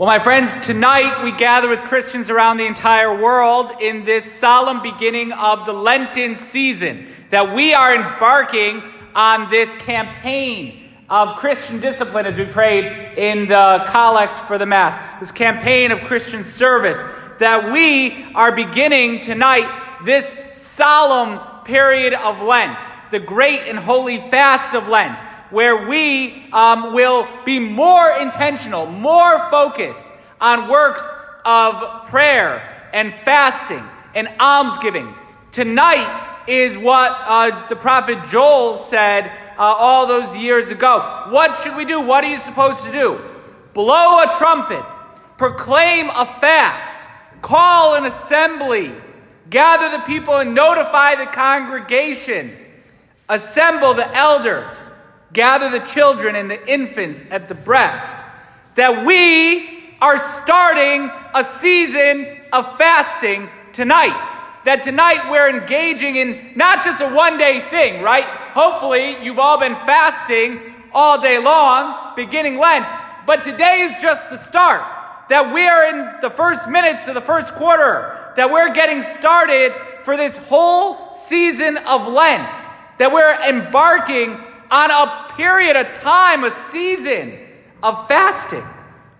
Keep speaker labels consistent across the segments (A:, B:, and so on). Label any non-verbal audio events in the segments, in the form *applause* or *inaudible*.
A: Well, my friends, tonight we gather with Christians around the entire world in this solemn beginning of the Lenten season that we are embarking on this campaign of Christian discipline as we prayed in the collect for the Mass, this campaign of Christian service, that we are beginning tonight this solemn period of Lent, the great and holy fast of Lent where we um, will be more intentional, more focused on works of prayer and fasting and almsgiving. Tonight is what uh, the prophet Joel said uh, all those years ago. What should we do? What are you supposed to do? Blow a trumpet, proclaim a fast, call an assembly, gather the people and notify the congregation, assemble the elders gather the children and the infants at the breast, that we are starting a season of fasting tonight. That tonight we're engaging in not just a one day thing, right? Hopefully, you've all been fasting all day long, beginning Lent, but today is just the start. That we are in the first minutes of the first quarter, that we're getting started for this whole season of Lent, that we're embarking on a period, a time, a season of fasting.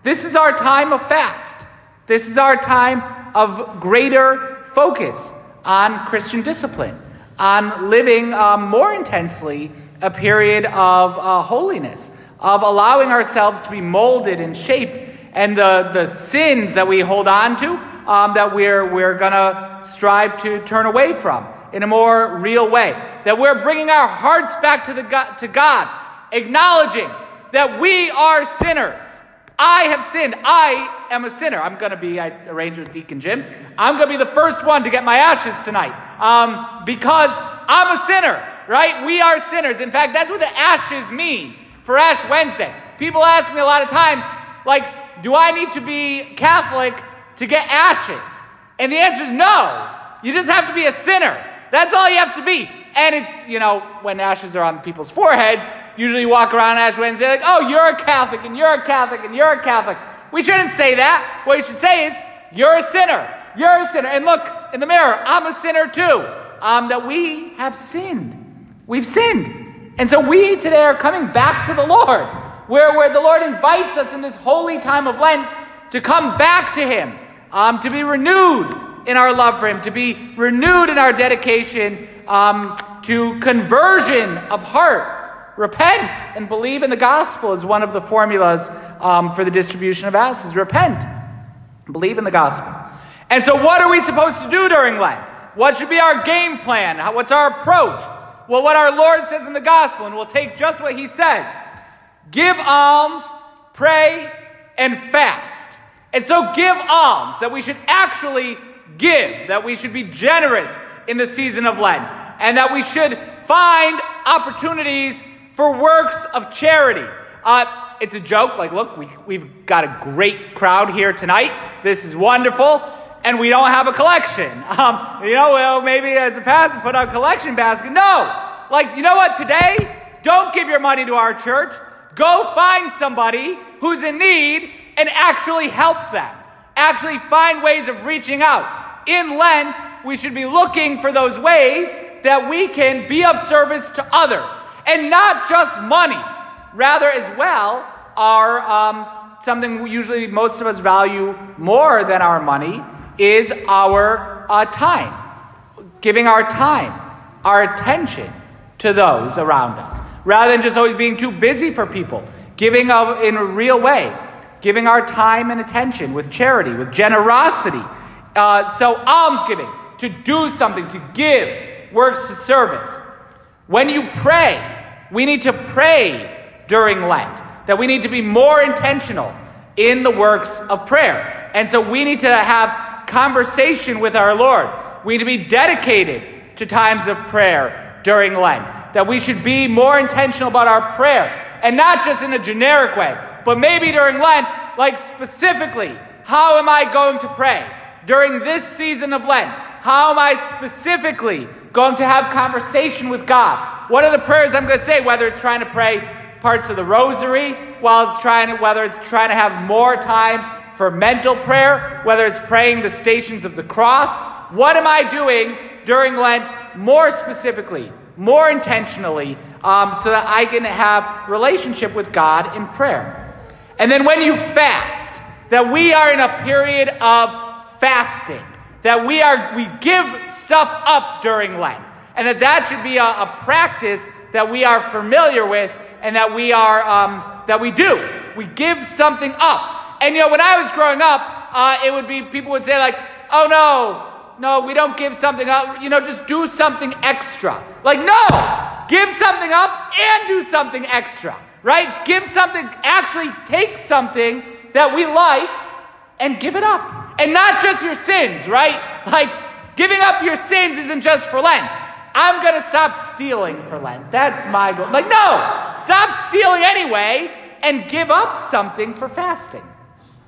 A: This is our time of fast. This is our time of greater focus on Christian discipline, on living um, more intensely a period of uh, holiness, of allowing ourselves to be molded and shaped, and the, the sins that we hold on to um, that we're, we're going to strive to turn away from in a more real way. That we're bringing our hearts back to, the God, to God, acknowledging that we are sinners. I have sinned. I am a sinner. I'm going to be, I arranged with Deacon Jim, I'm going to be the first one to get my ashes tonight um, because I'm a sinner, right? We are sinners. In fact, that's what the ashes mean for Ash Wednesday. People ask me a lot of times, like, do I need to be Catholic to get ashes? And the answer is no. You just have to be a sinner. That's all you have to be. And it's, you know, when ashes are on people's foreheads, usually you walk around Ash Wednesday like, oh, you're a Catholic, and you're a Catholic, and you're a Catholic. We shouldn't say that. What you should say is, you're a sinner. You're a sinner. And look in the mirror, I'm a sinner too. Um, that we have sinned. We've sinned. And so we today are coming back to the Lord, where, where the Lord invites us in this holy time of Lent to come back to Him, um, to be renewed in our love for Him, to be renewed in our dedication um, to conversion of heart. Repent and believe in the gospel is one of the formulas um, for the distribution of ashes. Repent, believe in the gospel. And so, what are we supposed to do during Lent? What should be our game plan? What's our approach? Well, what our Lord says in the gospel, and we'll take just what He says give alms, pray, and fast. And so, give alms, that we should actually give, that we should be generous in the season of Lent, and that we should find opportunities for works of charity. Uh, it's a joke, like, look, we, we've got a great crowd here tonight. This is wonderful. And we don't have a collection. *laughs* Um, you know, well, maybe as a pastor, put out a collection basket. No! Like, you know what? Today, don't give your money to our church. Go find somebody who's in need and actually help them. Actually find ways of reaching out in Lent, we should be looking for those ways that we can be of service to others. And not just money, rather, as well, are um, something usually most of us value more than our money is our uh, time. Giving our time, our attention to those around us, rather than just always being too busy for people. Giving of, in a real way, giving our time and attention with charity, with generosity uh, so, almsgiving, to do something, to give, works to service. When you pray, we need to pray during Lent, that we need to be more intentional in the works of prayer. And so we need to have conversation with our Lord. We need to be dedicated to times of prayer during Lent, that we should be more intentional about our prayer, and not just in a generic way, but maybe during Lent, like specifically, how am I going to pray? During this season of Lent? How am I specifically going to have conversation with God? What are the prayers I'm going to say? Whether it's trying to pray parts of the rosary, while it's trying to, whether it's trying to have more time for mental prayer, whether it's praying the stations of the cross. What am I doing during Lent more specifically, more intentionally, um, so that I can have relationship with God in prayer? And then when you fast, that we are in a period of fasting, that we are we give stuff up during Lent, and that that should be a, a practice that we are familiar with and that we are um, that we do. We give something up. And you know, when I was growing up, uh, it would be people would say like, "Oh no, no, we don't give something up. You know, just do something extra." Like, no, give something up and do something extra, right? Give something. Actually, take something that we like and give it up, and not just your sins, right? Like, giving up your sins isn't just for Lent. I'm going to stop stealing for Lent. That's my goal. Like, no, stop stealing anyway and give up something for fasting.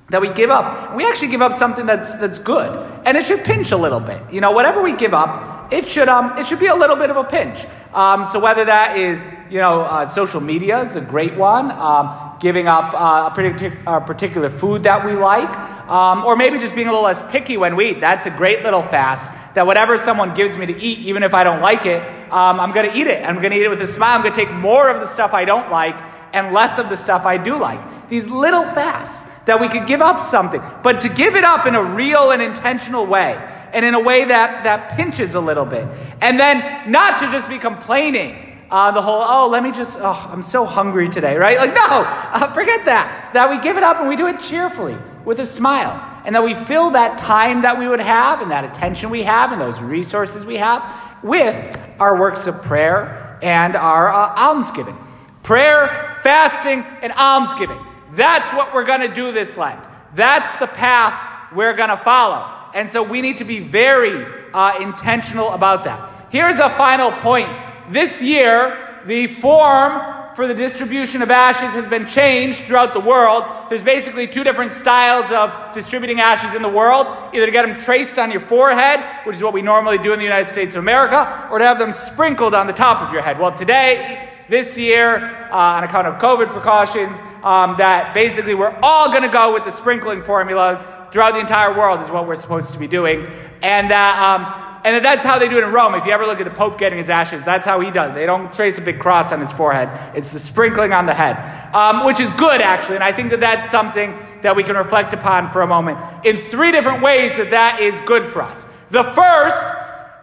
A: That we give up. We actually give up something that's, that's good. And it should pinch a little bit. You know, whatever we give up, it should, um, it should be a little bit of a pinch. Um, so whether that is, you know, uh, social media is a great one, um, giving up uh, a, particular, a, particular, food that we like, um, or maybe just being a little less picky when we eat. That's a great little fast. That whatever someone gives me to eat, even if I don't like it, um, I'm going to eat it. I'm going to eat it with a smile. I'm going to take more of the stuff I don't like and less of the stuff I do like. These little fasts that we could give up something, but to give it up in a real and intentional way and in a way that, that pinches a little bit. And then not to just be complaining. Uh, the whole, oh, let me just, oh, I'm so hungry today, right? Like, no, *laughs* uh, forget that. That we give it up and we do it cheerfully with a smile. And that we fill that time that we would have and that attention we have and those resources we have with our works of prayer and our uh, almsgiving. Prayer, fasting, and almsgiving. That's what we're going to do this Lent. That's the path we're going to follow. And so we need to be very uh, intentional about that. Here's a final point. This year, the form for the distribution of ashes has been changed throughout the world. There's basically two different styles of distributing ashes in the world either to get them traced on your forehead, which is what we normally do in the United States of America, or to have them sprinkled on the top of your head. Well, today, this year, uh, on account of COVID precautions, um, that basically we're all going to go with the sprinkling formula throughout the entire world is what we're supposed to be doing. And that, um, and that's how they do it in Rome. If you ever look at the Pope getting his ashes, that's how he does it. They don't trace a big cross on his forehead. It's the sprinkling on the head, um, which is good, actually. And I think that that's something that we can reflect upon for a moment in three different ways that that is good for us. The first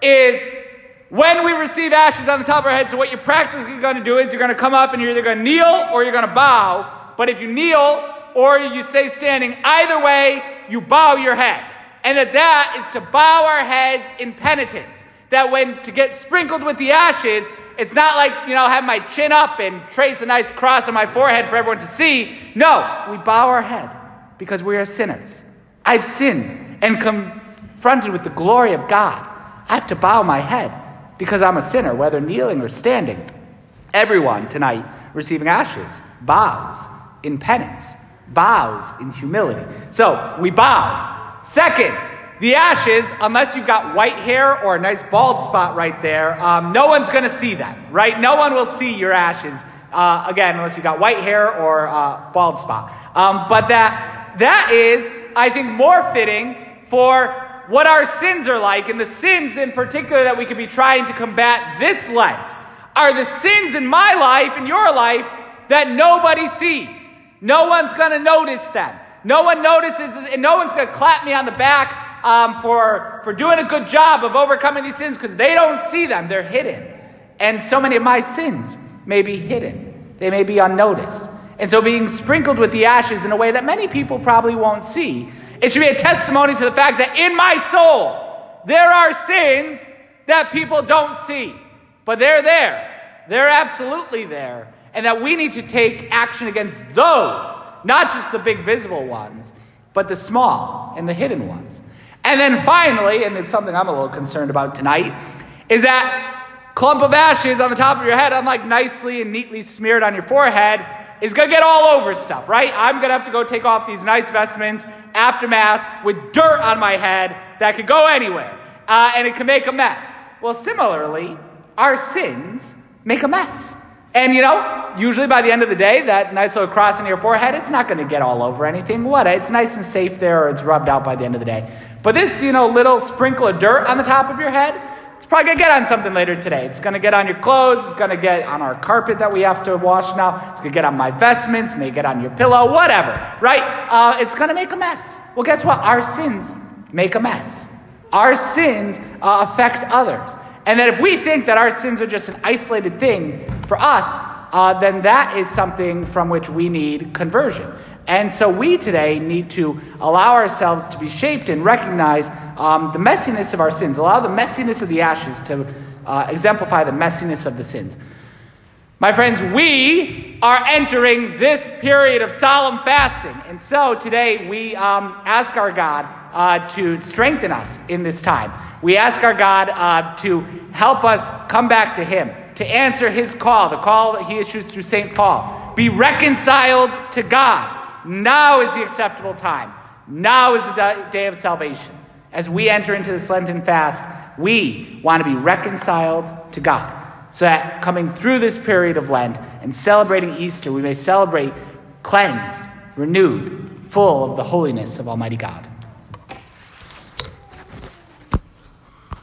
A: is when we receive ashes on the top of our head. So what you're practically going to do is you're going to come up and you're either going to kneel or you're going to bow. But if you kneel or you say standing, either way, you bow your head. And that that is to bow our heads in penitence. That when to get sprinkled with the ashes, it's not like, you know, have my chin up and trace a nice cross on my forehead for everyone to see. No, we bow our head because we are sinners. I've sinned and confronted with the glory of God. I have to bow my head because I'm a sinner, whether kneeling or standing. Everyone tonight receiving ashes bows in penance bows in humility. So we bow. Second, the ashes, unless you've got white hair or a nice bald spot right there, um, no one's going to see that, right? No one will see your ashes, uh, again, unless you've got white hair or uh, bald spot. Um, but that, that is, I think, more fitting for what our sins are like, and the sins in particular that we could be trying to combat this Lent are the sins in my life and your life that nobody sees. No one's going to notice them. No one notices, and no one's going to clap me on the back um, for, for doing a good job of overcoming these sins because they don't see them. They're hidden. And so many of my sins may be hidden, they may be unnoticed. And so, being sprinkled with the ashes in a way that many people probably won't see, it should be a testimony to the fact that in my soul, there are sins that people don't see, but they're there. They're absolutely there and that we need to take action against those, not just the big visible ones, but the small and the hidden ones. And then finally, and it's something I'm a little concerned about tonight, is that clump of ashes on the top of your head, unlike nicely and neatly smeared on your forehead, is going to get all over stuff, right? I'm going to have to go take off these nice vestments after Mass with dirt on my head that could go anywhere, uh, and it can make a mess. Well, similarly, our sins make a mess. And you know, usually by the end of the day, that nice little cross on your forehead, it's not going to get all over anything. What? It's nice and safe there, or it's rubbed out by the end of the day. But this, you know, little sprinkle of dirt on the top of your head, probably going to get on something later today. It's going to get on your clothes. It's going to get on our carpet that we have to wash now. It's going to get on my vestments, may get on your pillow, whatever, right? Uh, it's going to make a mess. Well, guess what? Our sins make a mess. Our sins uh, affect others. And that if we think that our sins are just an isolated thing for us, uh, then that is something from which we need conversion. And so we today need to allow ourselves to be shaped and recognize um, the messiness of our sins, allow the messiness of the ashes to uh, exemplify the messiness of the sins. My friends, we are entering this period of solemn fasting. And so today we um, ask our God uh, to strengthen us in this time. We ask our God uh, to help us come back to Him, to answer His call, the call that He issues through St. Paul. Be reconciled to God. Now is the acceptable time. Now is the day of salvation. As we enter into this Lenten fast, we want to be reconciled to God so that coming through this period of Lent and celebrating Easter, we may celebrate cleansed, renewed, full of the holiness of Almighty God.